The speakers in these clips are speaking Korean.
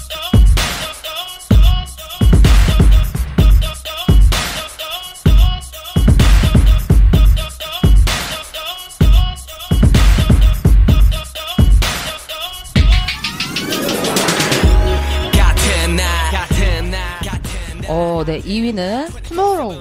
stop.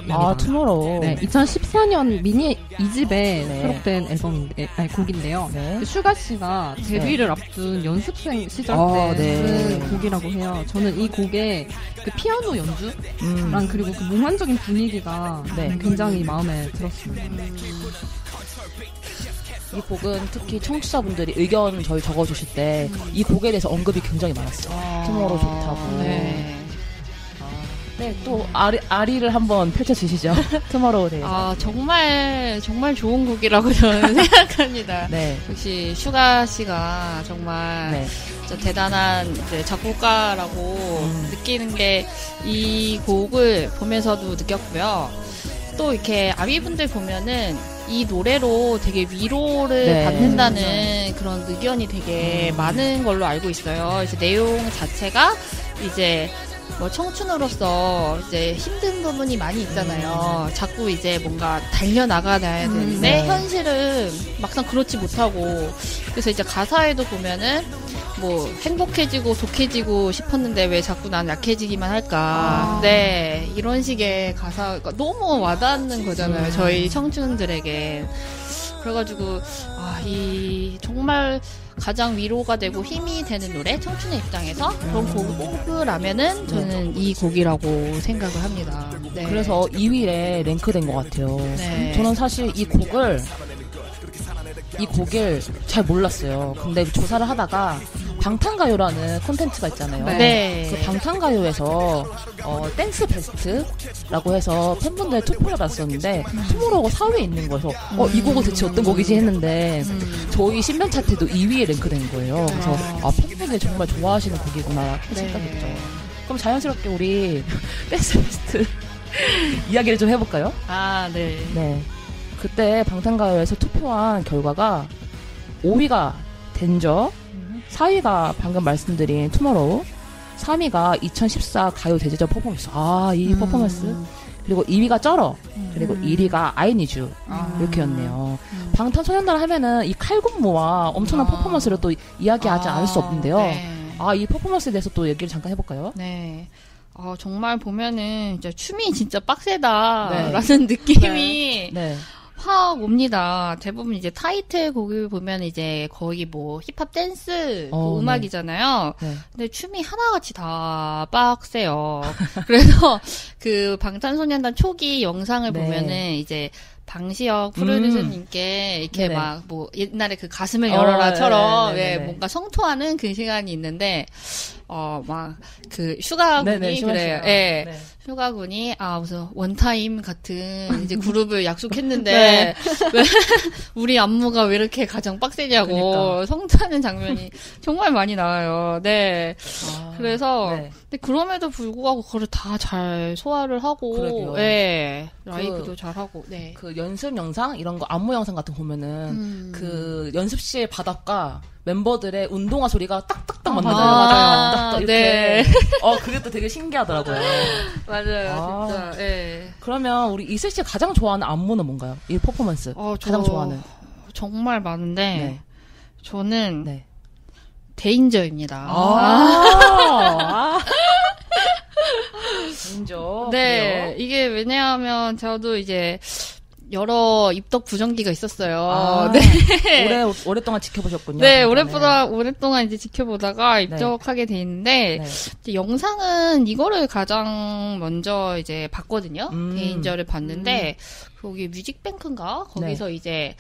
아, Tomorrow. 네, 2014년 미니 2집에 네. 수록된 앨범인데, 아니, 곡인데요. 네. 슈가 씨가 데뷔를 앞둔 연습생 시절 아, 때 네. 쓴 곡이라고 해요. 저는 이 곡의 그 피아노 연주랑 음. 그리고 그 몽환적인 분위기가 네. 굉장히 마음에 들었습니다. 이 곡은 특히 청취자분들이 의견 저희 적어주실 때 이 곡에 대해서 언급이 굉장히 많았어요. Tomorrow 좋다고. 네. 네, 또 아리, 아리를 한번 펼쳐주시죠. Tomorrow 대해서. 아, 정말, 정말 좋은 곡이라고 저는 생각합니다. 네. 역시 슈가 씨가 정말 네. 진짜 대단한 이제 작곡가라고 음. 느끼는 게 이 곡을 보면서도 느꼈고요. 또 이렇게 아미분들 보면은 이 노래로 되게 위로를 네. 받는다는 그런 의견이 되게 음. 많은 걸로 알고 있어요. 그래서 내용 자체가 이제 뭐 청춘으로서 이제 힘든 부분이 많이 있잖아요. 자꾸 이제 뭔가 달려나가야 되는데 네. 현실은 막상 그렇지 못하고 그래서 이제 가사에도 보면은 뭐 행복해지고 독해지고 싶었는데 왜 자꾸 난 약해지기만 할까. 아. 네 이런 식의 가사가 너무 와닿는 거잖아요. 음. 저희 청춘들에게. 그래가지고 아, 이 정말 가장 위로가 되고 힘이 되는 노래 청춘의 입장에서 그런 곡을 꼽으라면은 저는 이 곡이라고 생각을 합니다. 네. 그래서 2위에 랭크된 것 같아요. 네. 저는 사실 이 곡을 이 곡을 잘 몰랐어요. 근데 조사를 하다가 방탄가요라는 콘텐츠가 있잖아요. 네. 그 방탄가요에서 어, 댄스 베스트라고 해서 팬분들 투표를 받았었는데 투모로우가 4위에 있는 거여서 어, 이 곡은 대체 어떤 곡이지 했는데 음. 저희 신변 차트도 2위에 랭크된 거예요. 그래서 아. 아, 팬분들이 정말 좋아하시는 곡이구나 네. 생각했죠. 그럼 자연스럽게 우리 댄스 베스트 이야기를 좀 해볼까요? 아, 네. 네. 그때 방탄가요에서 투표한 결과가 5위가 Danger, 4위가 방금 말씀드린 Tomorrow, 3위가 2014 가요 대제전 퍼포먼스. 아, 이 음. 퍼포먼스. 그리고 2위가 쩔어. 그리고 음. 1위가 I Need U. 아. 이렇게였네요. 음. 방탄소년단 하면은 이 칼군무와 엄청난 아. 퍼포먼스를 또 이야기하지 않을 수 없는데요. 네. 아, 이 퍼포먼스에 대해서 또 얘기를 잠깐 해볼까요? 네. 어, 정말 보면은 진짜 춤이 진짜 빡세다라는 네. 느낌이 네. 확 옵니다. 대부분 이제 타이틀 곡을 보면 이제 거의 뭐 힙합 댄스 그 어, 네. 음악이잖아요. 네. 근데 춤이 하나같이 다 빡세요. 그래서 그 방탄소년단 초기 영상을 네. 보면은 이제 방시혁 프로듀서님께 이렇게 네네. 막뭐 옛날에 그 가슴을 어, 열어라처럼 네네네네. 예, 뭔가 성토하는 그 시간이 있는데 어 막 그 슈가군이 네네, 슈가 그래요. 예. 네. 슈가군이 아 무슨 원타임 같은 이제 그룹을 약속했는데 네. 왜 우리 안무가 왜 이렇게 가장 빡세냐고 그러니까. 성토하는 장면이 정말 많이 나와요. 네. 아, 그래서 네. 근데 그럼에도 불구하고 그걸 다 잘 소화를 하고 그러게요. 예. 라이브도 그- 잘 하고 네. 그 연습 영상 이런 거 안무 영상 같은 거 보면은 음. 그 연습실 바닥과 멤버들의 운동화 소리가 딱딱딱 아, 맞는다. 맞아요. 딱딱 이렇게. 네. 어 그게 또 되게 신기하더라고요. 맞아요. 아. 진짜. 예. 그러면 우리 이슬 씨 가장 좋아하는 안무는 뭔가요? 이 퍼포먼스 어, 가장 저 좋아하는. 정말 많은데 네. 저는 네. 데인저입니다. 아. 인조. 네, 이게 왜냐하면 저도 이제 여러 입덕 부정기가 있었어요. 아, 네, 오래 오랫동안 지켜보셨군요. 네, 방탄을. 오랫동안 오랫동안 이제 지켜보다가 입덕하게 돼 있는데 네. 영상은 이거를 가장 먼저 이제 봤거든요. 음. 데인저를 봤는데 거기 뮤직뱅크인가 거기서 네. 이제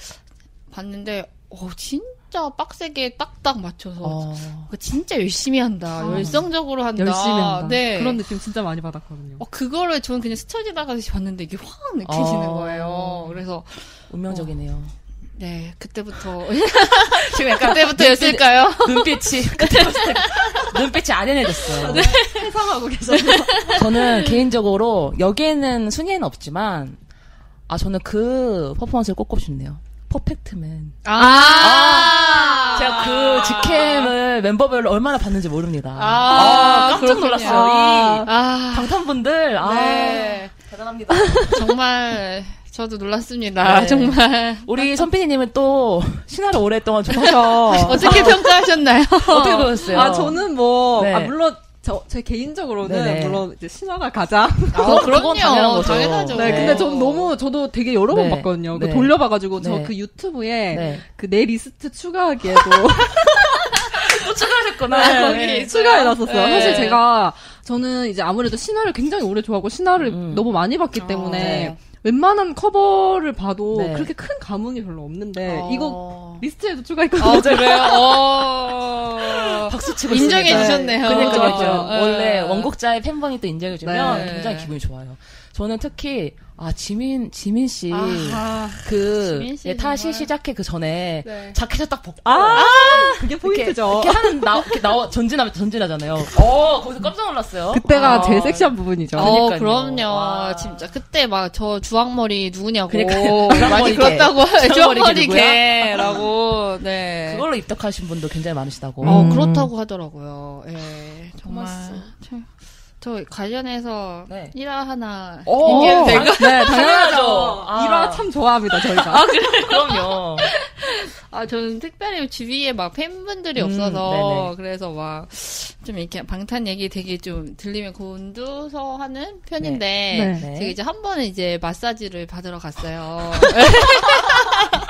봤는데 어 진 짜 빡세게 딱딱 맞춰서 어. 진짜 열심히 한다. 아. 열성적으로 한다. 열심히 한다. 네. 그런 느낌 진짜 많이 받았거든요. 어, 그거를 저는 그냥 스쳐지다가 봤는데 이게 확 느껴지는 어. 거예요. 그래서, 운명적이네요. 네, 그때부터. 지금 약간 그때부터였을까요? 눈빛이 그때 봤을 때 눈빛이 아련해졌어요. 네. 해상하고 계셔. 저는 개인적으로 여기에는 순위에는 없지만 아 저는 그 퍼포먼스를 꼭 꼽고 싶네요. 퍼펙트맨. 아, 제가 그 직캠을 멤버별로 얼마나 봤는지 모릅니다. 아, 깜짝 그렇군요. 놀랐어요. 아. 이 아, 방탄분들, 아, 네. 대단합니다. 정말 저도 놀랐습니다. 네. 정말 우리 선피디님은 또 신화를 오랫동안 좀 하셔. 어떻게 평가하셨나요? 어떻게 보셨어요? 아, 저는 뭐, 네. 아, 물론, 저, 제 개인적으로는, 네네. 물론, 이제 신화가 가장. 아, 그럼요. 당연한 거죠. 당연하죠. 네, 네. 근데 저는 너무, 저도 되게 여러 번 네. 봤거든요. 그 네. 돌려봐가지고, 저 네. 그 유튜브에, 네. 그내 리스트 추가하기에도 또 추가하셨구나. 거기 네. 추가해놨었어요. 네. 사실 제가, 저는 이제 아무래도 신화를 굉장히 오래 좋아하고, 신화를 음. 너무 많이 봤기 어, 때문에, 네. 웬만한 커버를 봐도 네. 그렇게 큰 감흥이 별로 없는데, 어. 이거 리스트에도 추가했거든요. 아, 그래요? 어. 박수 치고 인정해. 주셨네요. 그러니까요. 그렇죠. 원래 네. 원곡자의 팬분이 또 인정해 주면 네. 굉장히 기분이 좋아요. 저는 특히 아 지민 지민 씨. 아, 그 예, 타시 정말. 시작해 그 전에 네. 자켓을 딱 벗고 아, 그게 이렇게, 포인트죠. 이렇게 하는 나 이렇게 나와 전진하면 전진하잖아요. 어 거기서 깜짝 놀랐어요. 그때가 아. 제일 섹시한 부분이죠. 어, 그러니까요. 그럼요. 와. 진짜 그때 막 저 주황머리 누구냐고 그러니까요. 많이 주황머리 개. 그렇다고 주황머리 개 개라고 네. 그걸로 입덕하신 분도 굉장히 많으시다고. 어 음. 그렇다고 하더라고요. 예, 정말 고맙소. 참, 저 관련해서 네. 일화 하나 어, 얘기해도 될까? 네, 당연하죠. 아. 일화 참 좋아합니다, 저희가. 그럼요. 아, 저는 특별히 주위에 막 팬분들이 음, 없어서, 네네. 그래서 막, 좀 이렇게 방탄 얘기 되게 좀 들리면 곤두서 하는 편인데, 네. 네. 제가 이제 한 번은 이제 마사지를 받으러 갔어요.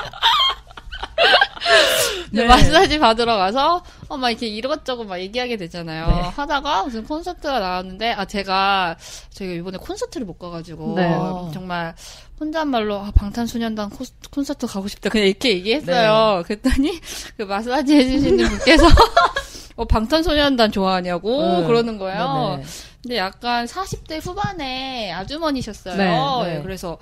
네. 마사지 받으러 가서, 어, 막 이렇게 이것저것 막 얘기하게 되잖아요. 네. 하다가 무슨 콘서트가 나왔는데, 아, 제가, 저희가 이번에 콘서트를 못 가가지고, 네. 정말, 혼잣말로, 아, 방탄소년단 콘- 콘서트 가고 싶다. 그냥 이렇게 얘기했어요. 그랬더니, 그 마사지 해주시는 분께서, 어, 방탄소년단 좋아하냐고 음. 그러는 거예요. 네네. 근데 약간 40대 후반에 아주머니셨어요. 네, 네. 예, 그래서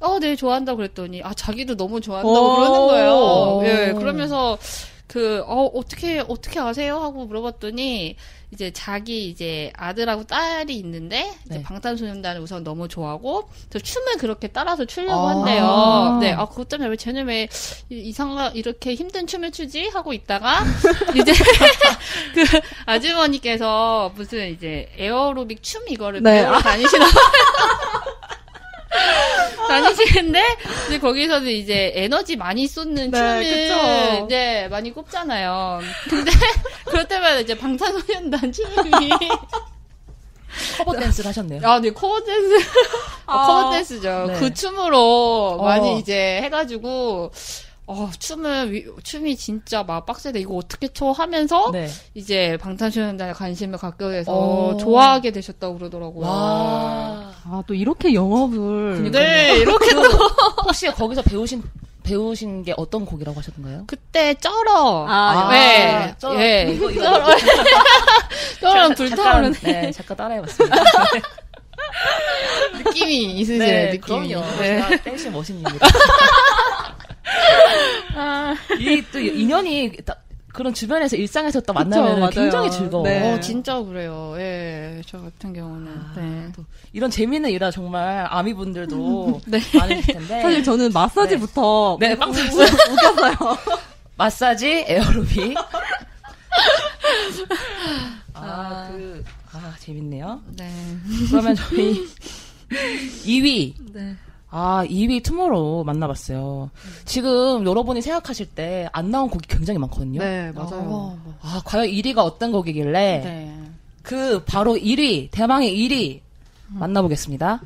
어, 네, 좋아한다고 그랬더니 아, 자기도 너무 좋아한다고 오. 그러는 거예요. 오. 예, 그러면서 그 어, 어떻게 어떻게 아세요? 하고 물어봤더니 이제 자기 이제 아들하고 딸이 있는데 이제 네. 방탄소년단을 우선 너무 좋아하고 저 춤을 그렇게 따라서 추려고 아. 한대요. 네, 아 그것 때문에 왜 쟤는 왜 이- 이상한 이렇게 힘든 춤을 추지 하고 있다가 이제 그 아주머니께서 무슨 이제 에어로빅 춤 이거를 네. 배우러 다니시나 다니시는데 이제 거기서는 이제 에너지 많이 쏟는 네, 춤을 그쵸. 이제 많이 꼽잖아요. 근데 그럴 때마다 이제 방탄소년단 춤이 커버 댄스를 하셨네요. 아, 네 커버 댄스 어, 아. 커버 댄스죠. 네. 그 춤으로 어. 많이 이제 해가지고 어 춤을 위- 춤이 진짜 막 빡세다 이거 어떻게 쳐 하면서 네. 이제 방탄소년단에 관심을 갖게 돼서 어. 좋아하게 되셨다고 그러더라고요. 와. 아, 또 이렇게 영업을. 네, 이렇게 또 혹시 거기서 배우신 배우신 게 어떤 곡이라고 하셨던가요? 그때 쩔어. 아, 네, 쩔어. 예. 이거, 이거. 쩔어. 쩔어 잠깐, 불타오르는 네, 잠깐 따라해봤습니다. 느낌이 있으세요, 네, 느낌이. 그럼요. 네. 댄시 머신입니다. 이또 인연이 딱 그런 주변에서 일상에서 또 만나면. 굉장히 즐거워. 네. 어, 진짜 그래요. 예, 저 같은 경우는. 아, 네. 또 이런 재미있는 일화 정말 아미분들도 네. 많으실 텐데. 사실 저는 마사지부터. 네, 우- 빵 우- 웃겼어요. 마사지, 에어로빅. 아, 아. 그, 아, 재밌네요. 네. 그러면 저희 2위. 네. 아, 2위 투모로우 만나봤어요. 지금 여러분이 생각하실 때 안 나온 곡이 굉장히 많거든요. 네, 맞아요. 어, 뭐. 아, 과연 1위가 어떤 곡이길래 네. 그 바로 1위, 대망의 1위 만나보겠습니다.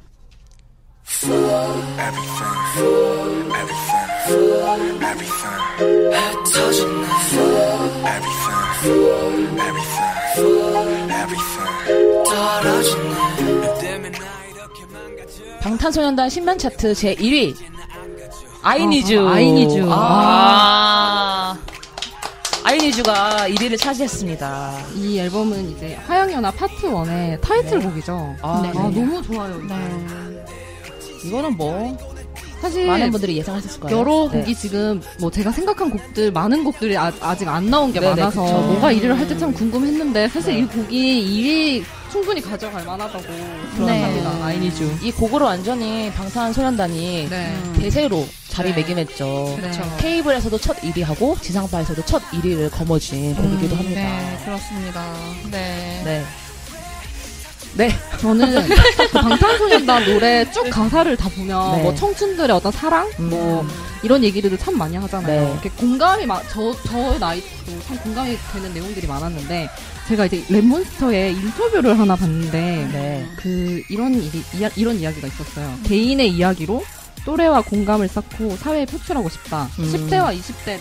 방탄소년단 신변차트 제 1위 아이니즈 아, 아이니즈. 아, 아이니즈가 1위를 차지했습니다. 이 앨범은 이제 화양연화 파트 1의 타이틀곡이죠. 아, 네. 아, 너무 좋아요. 이거. 네. 이거는 뭐 사실 많은 분들이 예상하셨을 거예요. 여러 네. 곡이 지금 뭐 제가 생각한 곡들 많은 곡들이 아직 안 나온 게 네네, 많아서 그쵸. 뭐가 1위를 할지 참 궁금했는데 사실 네. 이 곡이 1위 충분히 가져갈 만하다고 네. 생각합니다. I Need U. 이 곡으로 완전히 방탄소년단이 네. 대세로 자리매김했죠. 네. 케이블에서도 첫 1위 하고 지상파에서도 첫 1위를 거머쥔 곡이기도 합니다. 네, 그렇습니다. 네. 네. 네. 저는 그 방탄소년단 노래 쭉 가사를 다 보면 네. 뭐 청춘들의 어떤 사랑, 음. 뭐 이런 얘기들도 참 많이 하잖아요. 네. 이렇게 공감이 막, 저, 저 나이도 참 공감이 되는 내용들이 많았는데, 제가 이제 랩몬스터의 인터뷰를 하나 봤는데, 네. 그, 이런 일이, 이야, 이런 이야기가 있었어요. 개인의 이야기로 또래와 공감을 쌓고 사회에 표출하고 싶다. 음. 10대와 20대를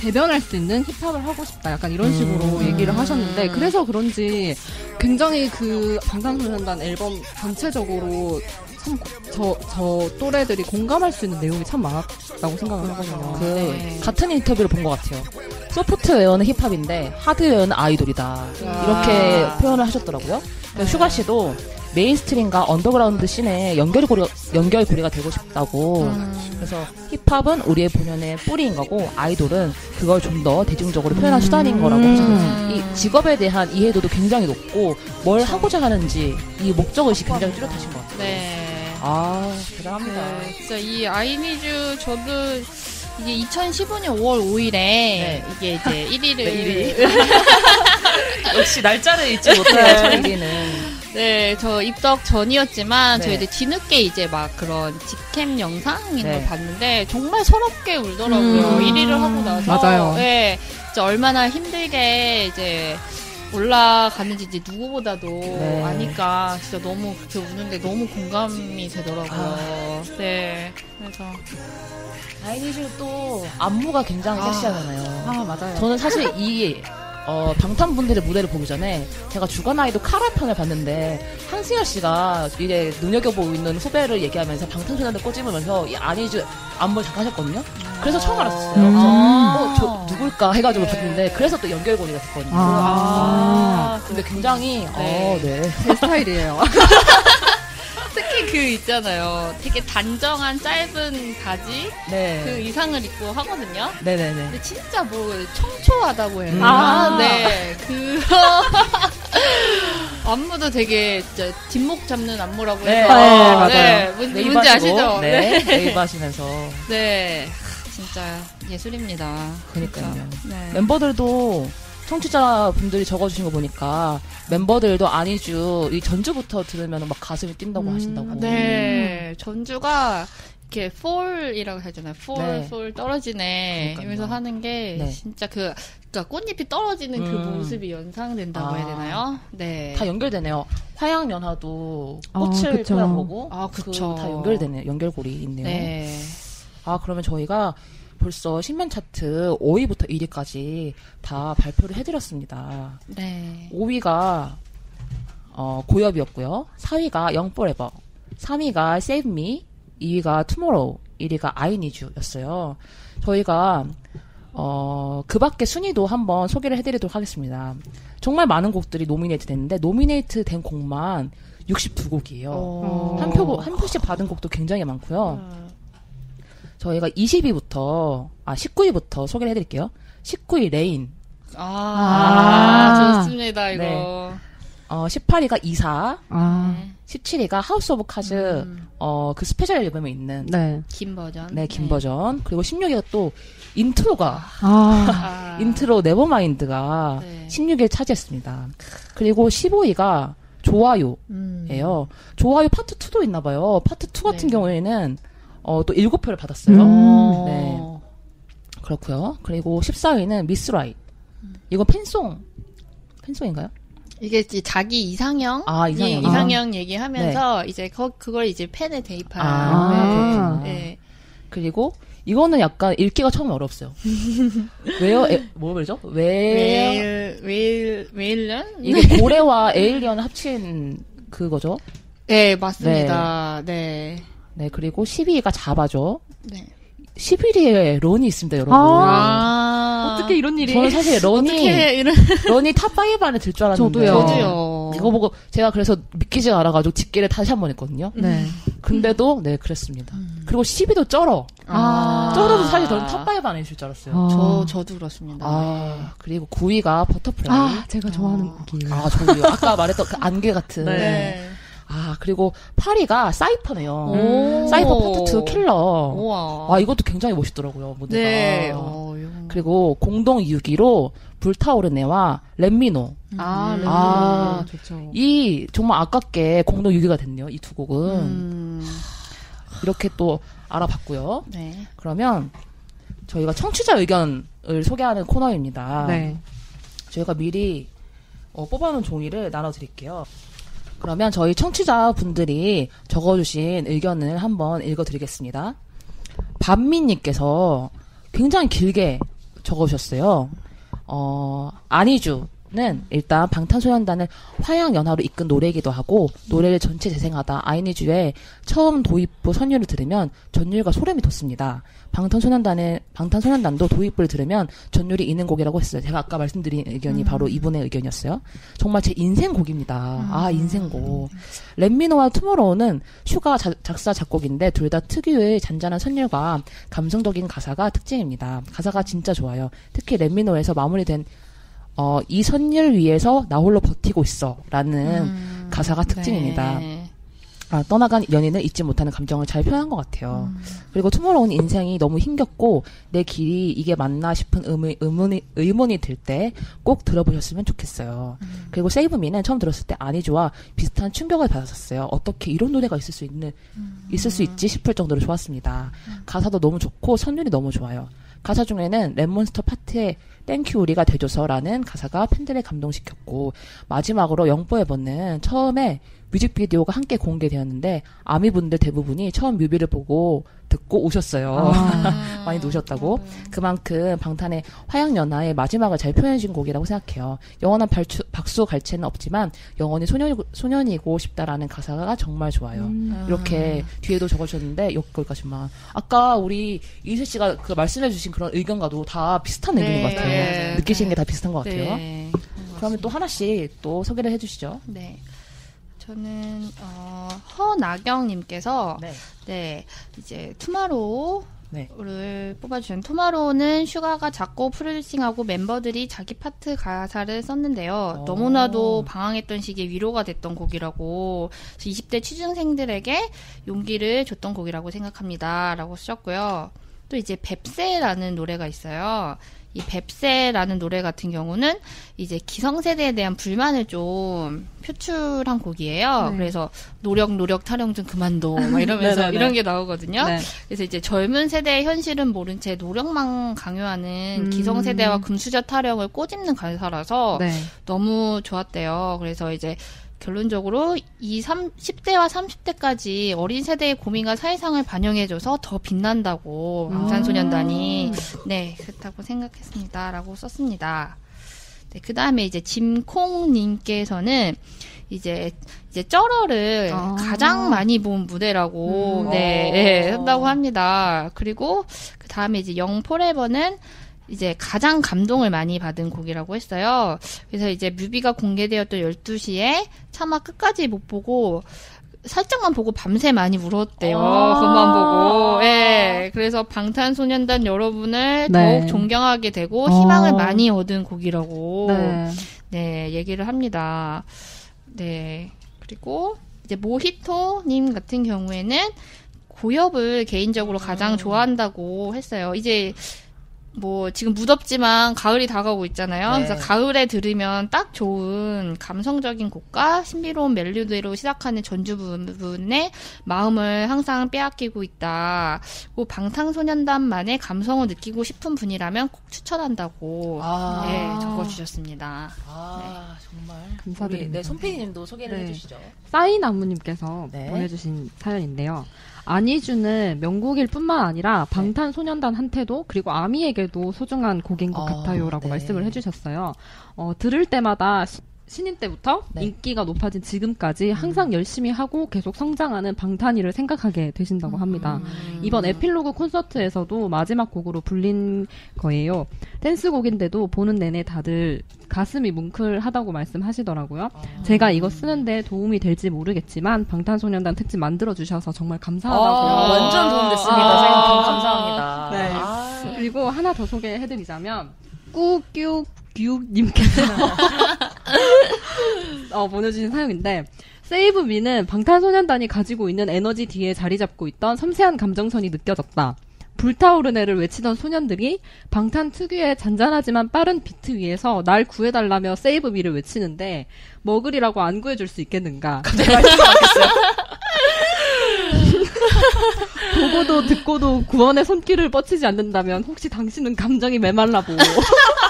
대변할 수 있는 힙합을 하고 싶다. 약간 이런 식으로 음. 얘기를 하셨는데, 그래서 그런지 굉장히 그 방탄소년단 앨범 전체적으로 참, 저, 저 또래들이 공감할 수 있는 내용이 참 많았다고 생각을 하거든요. 그 네. 같은 인터뷰를 본 것 같아요. 소프트웨어는 힙합인데 하드웨어는 아이돌이다. 이렇게 표현을 하셨더라고요. 그러니까 슈가 씨도 mainstream과 언더그라운드 scene의 연결고리, 연결고리가 되고 싶다고. 음. 그래서 힙합은 우리의 본연의 뿌리인 거고 아이돌은 그걸 좀 더 대중적으로 표현한 수단인 거라고 음. 이 직업에 대한 이해도도 굉장히 높고 뭘 하고자 하는지 이 목적 의식 굉장히 뚜렷하신 것 같아요. 네. 아, 대단합니다. 네, 진짜 이 I NEED U 저도 이게 2015년 5월 5일에 이게 이제 1위를 네, 역시 날짜를 잊지 못해요, 저 1위는. 네, 저 입덕 전이었지만 네. 저 이제 뒤늦게 이제 막 그런 직캠 영상인 네. 걸 봤는데 정말 서럽게 울더라고요. 음. 1위를 하고 나서 맞아요. 네, 진짜 얼마나 힘들게 이제 올라갔는지 이제 누구보다도 네. 아니까 진짜 너무 그렇게 우는데 너무 공감이 되더라고요. 네, 그래서 아이니즈 또 안무가 굉장히 아. 섹시하잖아요. 아, 맞아요. 저는 사실 이 어, 방탄분들의 무대를 보기 전에 제가 주간 아이돌 카라 편을 봤는데 한승열 씨가 이게 눈여겨보고 있는 후배를 얘기하면서 방탄소년단 꼬집으면서 이 아니즈 안무를 잠깐 하셨거든요. 그래서 처음 알았어요. 음. 그래서 아. 어, 저 누굴까 해가지고 네. 봤는데 그래서 또 연결고리가 됐거든요. 아. 근데 굉장히 네. 어, 네. 제 스타일이에요. 특히 그 있잖아요. 되게 단정한 짧은 바지 네. 그 이상을 입고 하거든요. 네네네. 근데 진짜 뭐 청초하다고 해야 되나? 아. 네. 그 안무도 되게 진짜 뒷목 잡는 안무라고 네. 해서 네, 맞아요. 네, 뭔- 네이버 뭔지 하시고, 아시죠? 네. 네이버 하시면서. 네. 진짜 예술입니다. 그러니까요. 네. 멤버들도 청취자분들이 적어주신 거 보니까 멤버들도 아니죠. 이 전주부터 들으면 막 가슴이 뛴다고 음, 하신다고. 네. 전주가 이렇게 폴이라고 하잖아요. 폴, 네. 폴 떨어지네. 이러면서 하는 게 네. 진짜 그 그러니까 꽃잎이 떨어지는 그 음. 모습이 연상된다고 아. 해야 되나요? 네. 다 연결되네요. 화양연화도 아, 꽃을. 표현한 거고, 아, 그 그쵸. 다 연결되네요. 연결고리 있네요. 네. 아 그러면 저희가 벌써 신면 차트 5위부터 1위까지 다 발표를 해드렸습니다. 네. 5위가 어, 고엽이었고요. 4위가 영포레버, 3위가 Save Me, 2위가 Tomorrow, 1위가 I Need You였어요. 저희가 어, 그 밖에 순위도 한번 소개를 해드리도록 하겠습니다. 정말 많은 곡들이 노미네이트 됐는데 노미네이트 된 곡만 62곡이에요. 어. 한 표, 한 표씩 받은 곡도 굉장히 많고요. 저희가 20위부터, 아, 19위부터 소개를 해드릴게요. 19위 Rain, 아, 아. 좋습니다, 이거. 네. 어, 18위가 이사, 아, 17위가 House of Cards, 음, 어, 그 스페셜 앨범에 있는, 네. 긴 버전. 네, 긴 버전. 그리고 16위가 또 Intro가, 아, 아. Intro Never Mind가 네. 16위를 차지했습니다. 그리고 15위가 좋아요예요. 음. 좋아요 파트 2도 있나 봐요. 파트 2 같은 네. 경우에는, 어, 또 7표를 받았어요. 음. 네. 그렇고요. 그리고 14위는 Miss Right. 이거 팬송, 팬송인가요? 이게 이제 자기 이상형, 아, 이상형. 이- 이상형 얘기하면서 이제 거, 그걸 이제 팬에 대입한. 아, 네. 네. 그리고 이거는 약간 읽기가 처음 어렵어요. 왜요? 에, 뭐 그러죠? 왜 Whale, Whale, Whalien? 이게 고래와 alien 합친 그거죠? 네, 맞습니다. 네. 네, 그리고 12위가 잡아줘죠. 네. 11위에 Run이 있습니다, 여러분. 아. 어떻게 이런 일이. 저는 사실 Run이 어떻게 이런. Run이 top 5 안에 들 줄 알았는데 저도요. 저도요. 그거 보고 제가 그래서 믿기지가 않아 가지고 집계를 다시 한 번 했거든요. 네. 근데도 네 그랬습니다. 그리고 10위도 쩔어. 아. 쩔어도 사실 저는 top 5 안에 있을 줄 알았어요. 아. 저, 저도 그렇습니다. 아 그리고 9위가 Butterfly. 아, 제가 좋아하는 곡이에요. 아, 저도요. 아까 말했던 그 안개 같은. 네. 아, 그리고 파리가 사이퍼네요. 오. Cypher Part 2 킬러. 우와. 아, 이것도 굉장히 멋있더라고요, 무대가. 네. 어, 요- 그리고 공동 2기로 불타오르네와 Let Me Know. 아, 음. 네. 아. 좋죠. 이 정말 아깝게 공동 6위가 됐네요, 이 두 곡은. 음. 이렇게 또 알아봤고요. 네. 그러면 저희가 청취자 의견을 소개하는 코너입니다. 네. 저희가 미리 어, 뽑아놓은 종이를 나눠드릴게요. 그러면 저희 청취자분들이 적어주신 의견을 한번 읽어드리겠습니다. 반민님께서 굉장히 길게 적어주셨어요. 어, I NEED U 는 일단 방탄소년단을 화양연화로 이끈 노래이기도 하고 노래를 전체 재생하다 아이니주의 처음 도입부 선율을 들으면 전율과 소름이 돋습니다. 방탄소년단의 방탄소년단도 도입부를 들으면 전율이 있는 곡이라고 했어요. 제가 아까 말씀드린 의견이 바로 이분의 의견이었어요. 정말 제 인생 곡입니다. 아 인생 곡. 렛미노와 투모로우는 슈가 자- 작사 작곡인데 둘 다 특유의 잔잔한 선율과 감성적인 가사가 특징입니다. 가사가 진짜 좋아요. 특히 렛미노에서 마무리된 어, 이 선율 위에서 나 홀로 버티고 있어 라는 음. 가사가 특징입니다. 네. 아, 떠나간 연인을 잊지 못하는 감정을 잘 표현한 것 같아요. 그리고 투모로우는 인생이 너무 힘겹고 내 길이 이게 맞나 싶은 의문, 의문이, 의문이 들 때 꼭 들어보셨으면 좋겠어요. 그리고 세이브미는 처음 들었을 때 아니좋아 비슷한 충격을 받았었어요. 어떻게 이런 노래가 있을 수 있는 있을 수 있지 싶을 정도로 좋았습니다. 가사도 너무 좋고 선율이 너무 좋아요. 가사 중에는 랩몬스터 파트의 Thank you 우리가 돼줘서라는 가사가 팬들을 감동시켰고 마지막으로 영포에버는 처음에 뮤직비디오가 함께 공개되었는데 아미분들 대부분이 처음 뮤비를 보고 듣고 오셨어요. 아. 많이 우셨다고. 그만큼 방탄의 화양연화의 마지막을 잘 표현해준 곡이라고 생각해요. 영원한 발추, 박수 갈채는 없지만 영원히 소년, 소년이고 싶다라는 가사가 정말 좋아요. 음. 이렇게 뒤에도 적어주셨는데 여기까지만. 아까 우리 이슬 씨가 그 말씀해주신 그런 의견과도 다 비슷한 네. 의견인 것 같아요. 네. 느끼시는 게 다 비슷한 것 같아요. 네. 그러면 또 하나씩 또 소개를 해주시죠. 네. 저는 어, 허나경님께서 네. 네 이제 Tomorrow 네. 를 뽑아주신 Tomorrow는 슈가가 작곡 프로듀싱하고 멤버들이 자기 파트 가사를 썼는데요. 오. 너무나도 방황했던 시기에 위로가 됐던 곡이라고 20대 취준생들에게 용기를 줬던 곡이라고 생각합니다. 라고 쓰셨고요. 또 이제 뱁새라는 노래가 있어요. 이 뱁새라는 노래 같은 경우는 이제 기성세대에 대한 불만을 좀 표출한 곡이에요. 네. 그래서 노력 노력 타령 좀 그만둬 막 이러면서 네네네. 이런 게 나오거든요. 네. 그래서 이제 젊은 세대의 현실은 모른 채 노력만 강요하는 음. 기성세대와 금수저 타령을 꼬집는 가사라서 네. 너무 좋았대요. 그래서 이제 결론적으로 이 3, 10대와 30대까지 어린 세대의 고민과 사회상을 반영해줘서 더 빛난다고 방탄소년단이 네 그렇다고 생각했습니다라고 썼습니다. 네, 그 다음에 이제 짐콩님께서는 이제 이제 쩌러를 아. 가장 많이 본 무대라고 음. 네, 어. 네 한다고 합니다. 그리고 그 다음에 이제 영포레버는 이제 가장 감동을 많이 받은 곡이라고 했어요. 그래서 이제 뮤비가 공개되었던 12시에 차마 끝까지 못 보고 살짝만 보고 밤새 많이 울었대요. 아. 그만 보고. 예. 그래서 방탄소년단 여러분을 네. 더욱 존경하게 되고 희망을 어. 많이 얻은 곡이라고 네. 네, 얘기를 합니다. 네. 그리고 이제 모히토 님 같은 경우에는 고엽을 개인적으로 가장 좋아한다고 했어요. 이제 뭐 지금 무덥지만 가을이 다가오고 있잖아요. 네. 그래서 가을에 들으면 딱 좋은 감성적인 곡과 신비로운 멜로디로 시작하는 전주 부분에 마음을 항상 빼앗기고 있다. 뭐 방탄소년단만의 감성을 느끼고 싶은 분이라면 꼭 추천한다고 아. 네, 적어주셨습니다. 아, 정말. 감사드립니다. 우리, 네, 손PD님도 소개를 네. 해주시죠. 싸이나무님께서 네. 보내주신 사연인데요. 안희주는 명곡일 뿐만 아니라 방탄소년단 한테도 그리고 아미에게도 소중한 곡인 것 어, 같아요라고 네. 말씀을 해주셨어요. 어, 들을 때마다 시- 신인 때부터 네. 인기가 높아진 지금까지 항상 열심히 하고 계속 성장하는 방탄이를 생각하게 되신다고 합니다. 이번 에필로그 콘서트에서도 마지막 곡으로 불린 거예요. 댄스곡인데도 보는 내내 다들 가슴이 뭉클하다고 말씀하시더라고요. 제가 이거 쓰는데 도움이 될지 모르겠지만 방탄소년단 특집 만들어 주셔서 정말 감사하다고. 아, 완전 도움됐습니다. 아. 사장님 감사합니다. 네. 아, 그리고 하나 더 소개해드리자면 꾸규 규님께서 어, 보내주신 사연인데 세이브 미는 방탄소년단이 가지고 있는 에너지 뒤에 자리 잡고 있던 섬세한 감정선이 느껴졌다. 불타오르네를 외치던 소년들이 방탄 특유의 잔잔하지만 빠른 비트 위에서 날 구해달라며 Save Me를 외치는데 머글이라고 안 구해줄 수 있겠는가? 보고도 듣고도 구원의 손길을 뻗치지 않는다면 혹시 당신은 감정이 메말라보.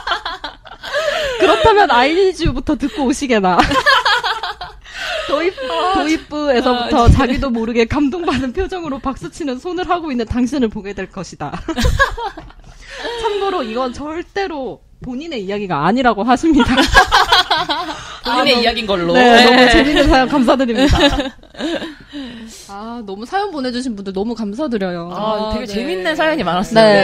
그렇다면 I NEED U부터 듣고 오시게나. 도입, 도입부에서부터 자기도 모르게 감동받은 표정으로 박수치는 손을 하고 있는 당신을 보게 될 것이다. 참고로 이건 절대로 본인의 이야기가 아니라고 하십니다. 본인의 너무- 이야기인 걸로. 네, 너무 재밌는 사연 감사드립니다. 아, 너무 사연 보내주신 분들 너무 감사드려요. 아, 되게 네. 재밌는 사연이 많았어요. 네.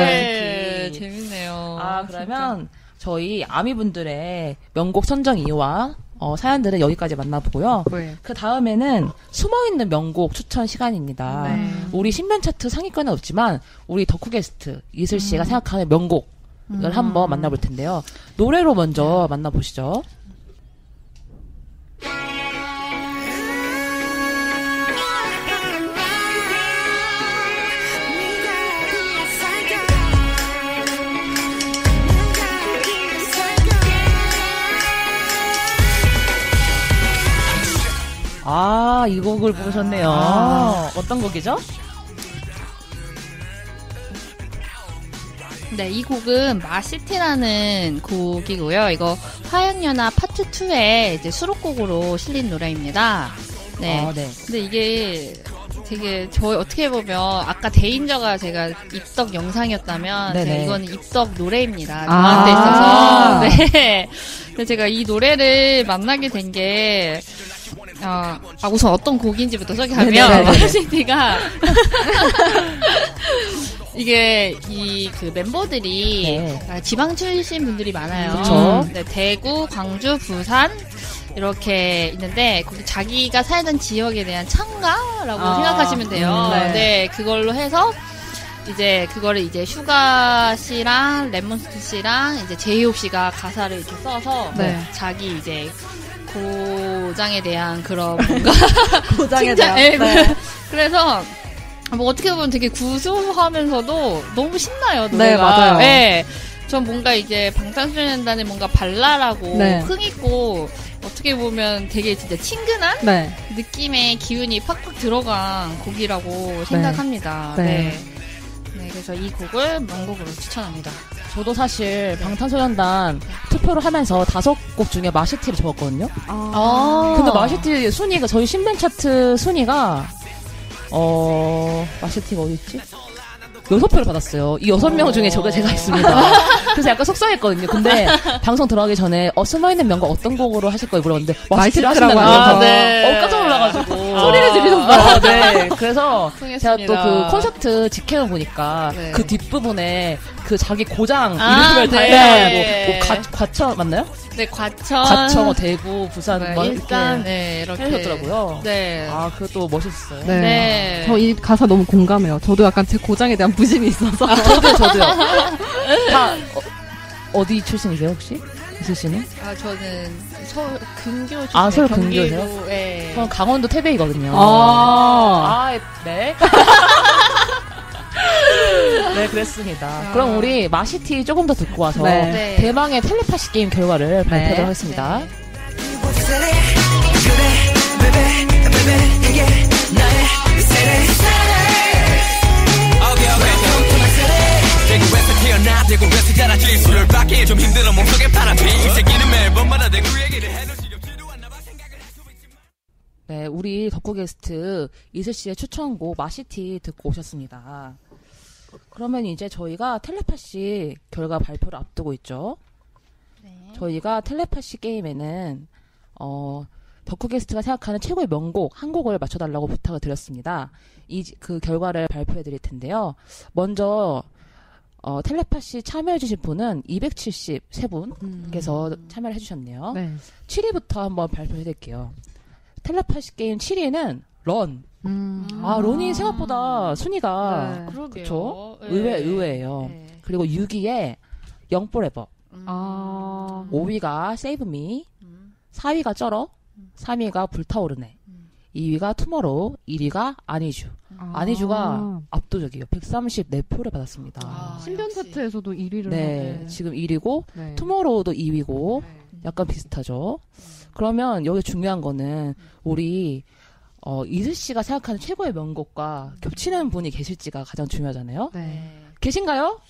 네, 재밌네요. 아, 그러면 저희 아미분들의 명곡 선정 이유와 어, 사연들은 여기까지 만나보고요. 네. 그 다음에는 숨어있는 명곡 추천 시간입니다. 네. 우리 신변 차트 상위권은 없지만 우리 덕후 게스트 이슬 씨가 생각하는 명곡을 한번 만나볼 텐데요. 노래로 먼저 만나보시죠. 아, 이 곡을 보셨네요. 어떤 곡이죠? 네, 이 곡은 마시티라는 곡이고요. 이거 화양연화 파트 2의 이제 수록곡으로 실린 노래입니다. 네. 아, 네. 근데 이게 되게 저희 어떻게 보면 아까 대인저가 제가 입덕 영상이었다면. 제가 이거는 입덕 노래입니다. 아. 저한테 있어서. 네. 제가 이 노래를 만나게 된 게 아, 아, 우선 어떤 곡인지부터 소개하면 네네네. 마시티가 이게 이 그 멤버들이 네. 아, 지방 출신 분들이 많아요. 네, 대구, 광주, 부산 이렇게 있는데 거기 자기가 살던 지역에 대한 찬가라고 아, 생각하시면 돼요. 음, 네. 네. 그걸로 해서 이제 그거를 이제 슈가 씨랑 랩몬스터 씨랑 이제 제이홉 씨가 가사를 이렇게 써서 네. 자기 이제 고장에 대한 그런 뭔가 고장에 칭찬, 대한. 예, 네. 그래서 뭐 어떻게 보면 되게 구수하면서도 너무 신나요 노래가. 네, 맞아요. 예. 전 뭔가 이제 방탄소년단의 뭔가 발랄하고 네. 흥있고 어떻게 보면 되게 진짜 친근한 네. 느낌의 기운이 팍팍 들어간 곡이라고 생각합니다. 네. 네. 네, 그래서 이 곡을 명곡으로 추천합니다. 저도 사실 방탄소년단 투표를 하면서 다섯 곡 중에 마시티를 적었거든요. 아. 근데 마시티 순위가 저희 신변 차트 순위가 어 마시티가 어디 있지? 여섯 표를 받았어요. 이 여섯 명 중에 저가 제가 있습니다. 그래서 약간 속상했거든요. 근데 방송 들어가기 전에 어 숨어있는 명곡 어떤 곡으로 하실 거예요 물어봤는데 마시티를 하신다고. 해서 네. 어 깜짝 놀라가지고 소리를 지르셨어요. 아, 네. 그래서 제가 통했습니다. 또그 콘서트 직캠을 보니까 네. 그 뒷부분에 그 자기 고장 아, 이름을 다 네. 해가지고 뭐 과, 과천 맞나요? 네, 과천. 과천, 뭐 대구, 부산 네, 뭐 일단, 이렇게 네, 이렇게. 해주셨더라고요. 네. 아, 그것도 멋있었어요. 네. 네. 저 이 가사 너무 공감해요. 저도 약간 제 고장에 대한 부심이 있어서. 저도요, 저도요. 다 어, 디 출신이세요, 혹시? 씨는? 아, 저는 서울 근교 쪽. 아, 서울 근교세요? 네. 저는 강원도 태백이거든요. 아. 아, 네. 네, 그랬습니다. 아. 그럼 우리 마시티 조금 더 듣고 와서 네. 네. 대망의 텔레파시 게임 결과를 발표하도록 하겠습니다. 네. 할수 있지만 네, 우리 덕후 게스트 이슬 씨의 추천곡 마시티 듣고 오셨습니다. 그러면 이제 저희가 텔레파시 결과 발표를 앞두고 있죠. 네. 저희가 텔레파시 게임에는 어 덕후 게스트가 생각하는 최고의 명곡 한 곡을 맞춰달라고 부탁을 드렸습니다. 이 그 결과를 발표해 드릴 텐데요. 먼저 어 텔레파시 참여해주신 분은 273분 께서 참여를 해주셨네요. 네. 7위부터 한번 발표해 드릴게요. 텔레파시 게임 7위는 Run. 음. 아, Run이 생각보다 순위가 네. 그러게요. 그쵸? 네. 의외, 의외예요. 네. 그리고 6위에 Young Forever. 음. 아. 5위가 Save Me. 음. 4위가 쩔어. 3위가 불타오르네. 음. 2위가 Tomorrow, 1위가 I NEED U. 아. I NEED U가 압도적이에요. 134표를 받았습니다. 아, 신변. 차트에서도 1위를 네, 하고. 지금 1위고 네. Tomorrow도 2위고 네. 약간 비슷하죠. 그러면 여기 중요한 거는 우리 어, 이슬 씨가 생각하는 최고의 명곡과 겹치는 분이 계실지가 가장 중요하잖아요. 네. 계신가요?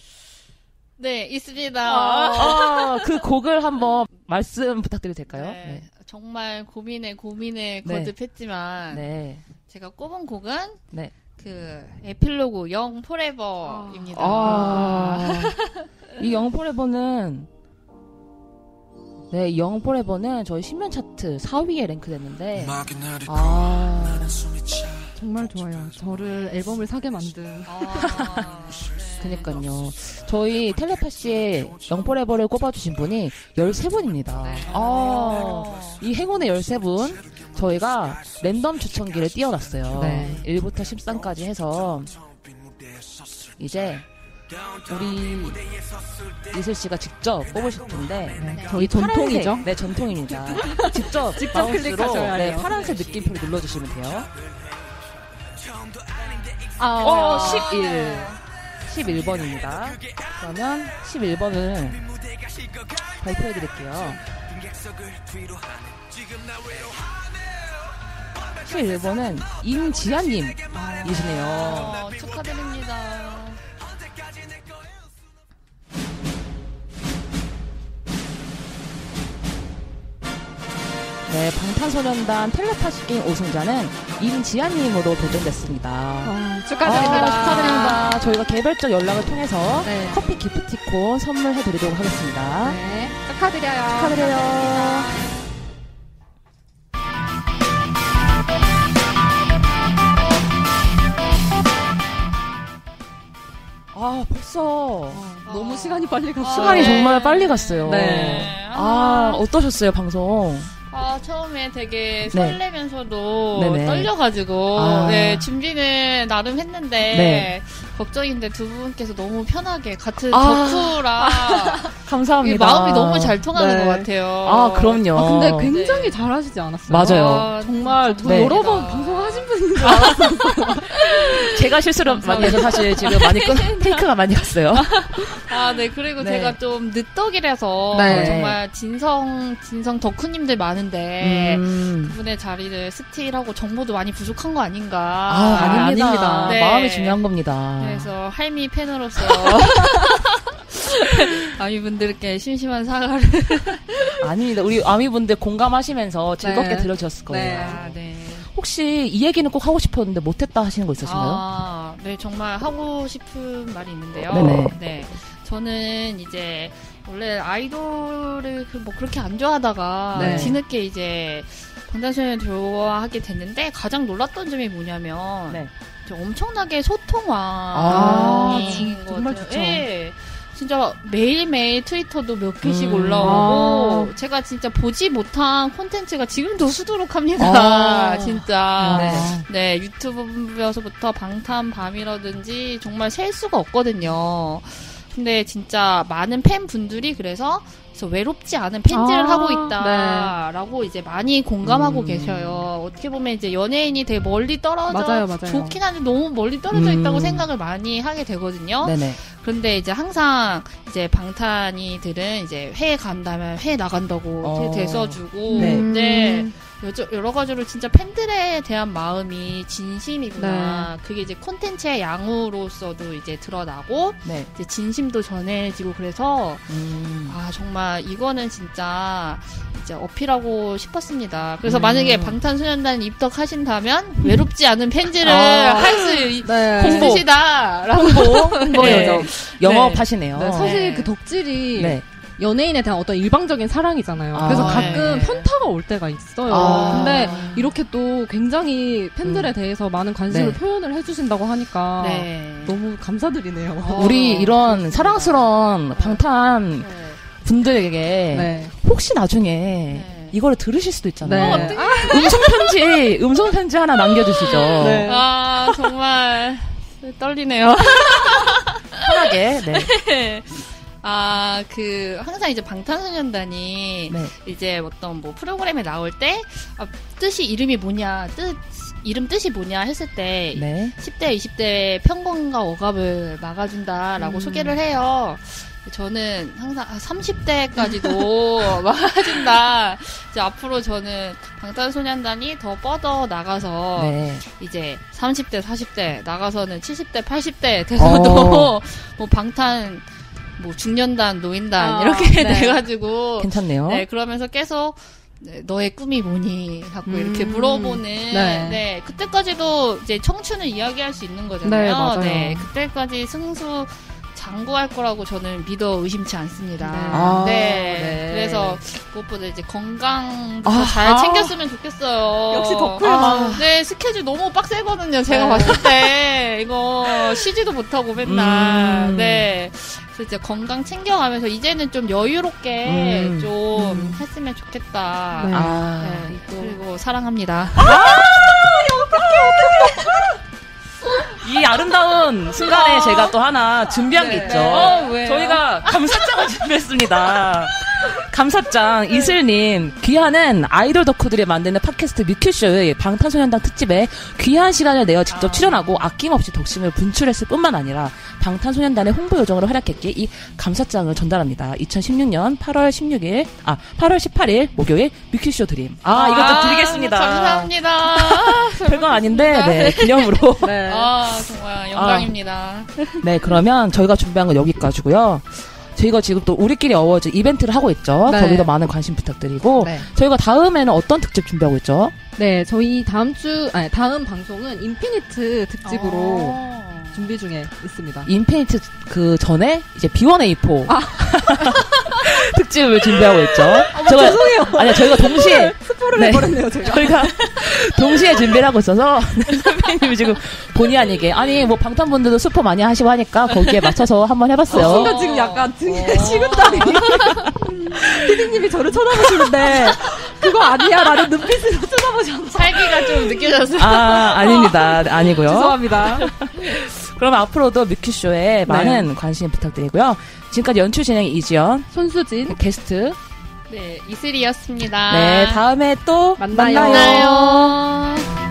네, 있습니다. 아, 그 곡을 한번 말씀 부탁드려도 될까요? 네, 정말 고민에 고민에 네. 거듭했지만 네. 제가 꼽은 곡은 네. 그 Epilogue Young Forever입니다. 아, 이 영 포레버는 네, 이 영포레버는 저희 신면 차트 4위에 랭크됐는데 아, 정말 좋아요. 저를 앨범을 사게 만든. 아, 그니까요. 저희 텔레파시에 영포레버를 꼽아주신 분이 13분입니다. 네. 아, 이 행운의 13분 저희가 랜덤 추천기를 띄워놨어요. 네. 1부터 13까지 해서 이제 우리 이슬 씨가 직접 뽑으실 텐데 네. 저희 전통이죠. 네, 전통입니다. 직접 직접 마우스로 클릭하셔야 네, 해요. 파란색 느낌표를 눌러주시면 돼요. 아, 어, 11. 11번입니다. 그러면 11번을 발표해 드릴게요. 11번은 임지아님이시네요. 어, 축하드립니다. 네, 방탄소년단 텔레파시 게임 우승자는 임지아님으로 도전됐습니다. 아, 아, 축하드립니다. 축하드립니다. 저희가 개별적 연락을 통해서 네. 커피 기프티콘 선물해 드리도록 하겠습니다. 네. 축하드려요. 축하드려요. 아, 벌써 너무 시간이 빨리 갔어요. 시간이 네. 정말 빨리 갔어요. 네. 아, 어떠셨어요, 방송? 아, 처음에 되게 네. 설레면서도 네네. 떨려가지고, 아. 네, 준비는 나름 했는데, 네. 걱정인데 두 분께서 너무 편하게 같은 아. 덕후라, 이 감사합니다. 마음이 너무 잘 통하는 네. 것 같아요. 아, 그럼요. 아, 근데 굉장히 네. 잘하시지 않았어요? 맞아요. 아, 정말 저 네. 여러 번 방송 하신 분인 줄 알았어요. 제가 실수를 많이 해서 사실 지금 많이 끊, 테이크가 많이 갔어요. 아, 네. 그리고 네. 제가 좀 늦덕이라서 네. 정말 진성, 진성 덕후님들 많은데 음. 그분의 자리를 스틸하고 정보도 많이 부족한 거 아닌가. 아, 아 닙니다. 아닙니다. 네. 마음이 중요한 겁니다. 그래서 할미 팬으로서 아미분들께 심심한 사과를. 아닙니다. 우리 아미분들 공감하시면서 즐겁게 네. 들어주셨을 거예요. 네. 아, 네. 혹시 이 얘기는 꼭 하고 싶었는데 못했다 하시는 거 있으신가요? 아, 네, 정말 하고 싶은 말이 있는데요. 네네. 네. 저는 이제 원래 아이돌을 그- 뭐 그렇게 안 좋아하다가 네. 뒤늦게 이제 방탄소년을 좋아하게 됐는데 가장 놀랐던 점이 뭐냐면 네. 저 엄청나게 소통화 아, 진- 정말 좋죠. 예. 진짜 매일매일 트위터도 몇 개씩 음. 올라오고 제가 진짜 보지 못한 콘텐츠가 지금도 수두룩합니다. 아. 진짜. 네. 네, 유튜브에서부터 방탄밤이라든지 정말 셀 수가 없거든요. 근데 진짜 많은 팬분들이 그래서 그래서 외롭지 않은 팬질을 아, 하고 있다라고 이제 많이 공감하고 음. 계셔요. 어떻게 보면 이제 연예인이 되게 멀리 떨어져 맞아요, 맞아요. 좋긴 한데 너무 멀리 떨어져 있다고 음. 생각을 많이 하게 되거든요. 네네. 그런데 이제 항상 이제 방탄이들은 이제 회에 간다면 회 나간다고 어. 대서주고 네. 네. 음. 여러, 여러 가지로 진짜 팬들에 대한 마음이 진심이구나. 네. 그게 이제 콘텐츠의 양으로서도 이제 드러나고, 네. 이제 진심도 전해지고 그래서, 음. 아, 정말 이거는 진짜 이제 어필하고 싶었습니다. 그래서 음. 만약에 방탄소년단 입덕하신다면 외롭지 않은 팬들을 아. 할수 네. 있으시다라고. 홍보, 네. 요정. 영업하시네요. 네, 사실 네. 그 덕질이 네. 연예인에 대한 어떤 일방적인 사랑이잖아요. 아, 그래서 가끔 네. 현타가 올 때가 있어요. 아. 근데 이렇게 또 굉장히 팬들에 대해서 많은 관심을 네. 표현을 해주신다고 하니까 네. 너무 감사드리네요. 어. 우리 이런 사랑스러운 방탄 네. 분들에게 네. 혹시 나중에 네. 이거를 들으실 수도 있잖아요. 네. 음성 편지, 음성 편지 하나 남겨주시죠. 네. 아, 정말 떨리네요. 편하게. 네. 아, 그, 항상 이제 방탄소년단이 네. 이제 어떤 뭐 프로그램에 나올 때, 아, 뜻이 이름이 뭐냐, 뜻, 이름 뜻이 뭐냐 했을 때, 네. 10대, 20대 편곡과 억압을 막아준다라고 음. 소개를 해요. 저는 항상 30대까지도 막아준다. 이제 앞으로 저는 방탄소년단이 더 뻗어 나가서 네. 이제 30대, 40대 나가서는 70대, 80대 돼서도 어. 뭐 방탄 뭐 중년단, 노인단 아, 이렇게 네. 돼가지고 괜찮네요. 네 그러면서 계속 네, 너의 꿈이 뭐니? 자꾸 이렇게 음. 물어보는 네. 네. 그때까지도 이제 청춘을 이야기할 수 있는 거잖아요. 네, 맞아요. 그때까지 승수 장구할 거라고 저는 믿어 의심치 않습니다. 네. 아, 네. 네. 그래서 무엇보다 이제 건강 아, 잘 아. 챙겼으면 좋겠어요. 역시 덕후의 아. 네, 스케줄 너무 빡세거든요. 제가 네. 봤을 때 이거 쉬지도 못하고 맨날. 음. 네. 그래서 이제 건강 챙겨가면서 이제는 좀 여유롭게 음. 좀 음. 했으면 좋겠다. 네. 아. 네, 그리고 사랑합니다. 이 아름다운 순간에 제가 또 하나 준비한 게 있죠. 어, 왜요? 저희가 감사장을 준비했습니다. 감사장 이슬님 귀하는 아이돌 덕후들이 만드는 팟캐스트 뮤큐쇼의 방탄소년단 특집에 귀한 시간을 내어 직접 출연하고 아낌없이 덕심을 분출했을 뿐만 아니라 방탄소년단의 홍보 요정으로 활약했기에 이 감사장을 전달합니다. 2016년 8월 16일 아 8월 18일 목요일 뮤큐쇼 드림 아 이것도 드리겠습니다. 감사합니다. 별건 아닌데 네 기념으로 네. 아, 정말 영광입니다. 네, 그러면 저희가 준비한 건 여기까지고요. 저희가 지금 또 우리끼리 어워즈 이벤트를 하고 있죠. 네. 거기도 많은 관심 부탁드리고 네. 저희가 다음에는 어떤 특집 준비하고 있죠? 네, 저희 다음 주, 아니, 다음 방송은 인피니트 특집으로 어. 준비 중에 있습니다. 인피니트 그 전에 이제 B1A4 아. 특집을 준비하고 있죠. 어머, 저희가- 죄송해요. 아니요, 저희가 동시에 스포를 네. 해버렸네요, 제가. 저희가 동시에 준비를 하고 있어서 선배님이 지금 본의 아니게 아니 뭐 방탄분들도 스포 많이 하시고 하니까 거기에 맞춰서 한번 해봤어요. 순간 지금 약간 등에 식은땀이. 피디님이 저를 쳐다보시는데, 그거 아니야. 라는 눈빛으로 쳐다보셨어. 살기가 좀 느껴졌어요. 아 아닙니다, 네, 아니고요. 죄송합니다. 그럼 앞으로도 뮤큐쇼에 많은 관심 부탁드리고요. 지금까지 연출 진행 이지연, 손수진. 게스트. 네, 이슬이었습니다. 네, 다음에 또 만나요. 만나요. 만나요.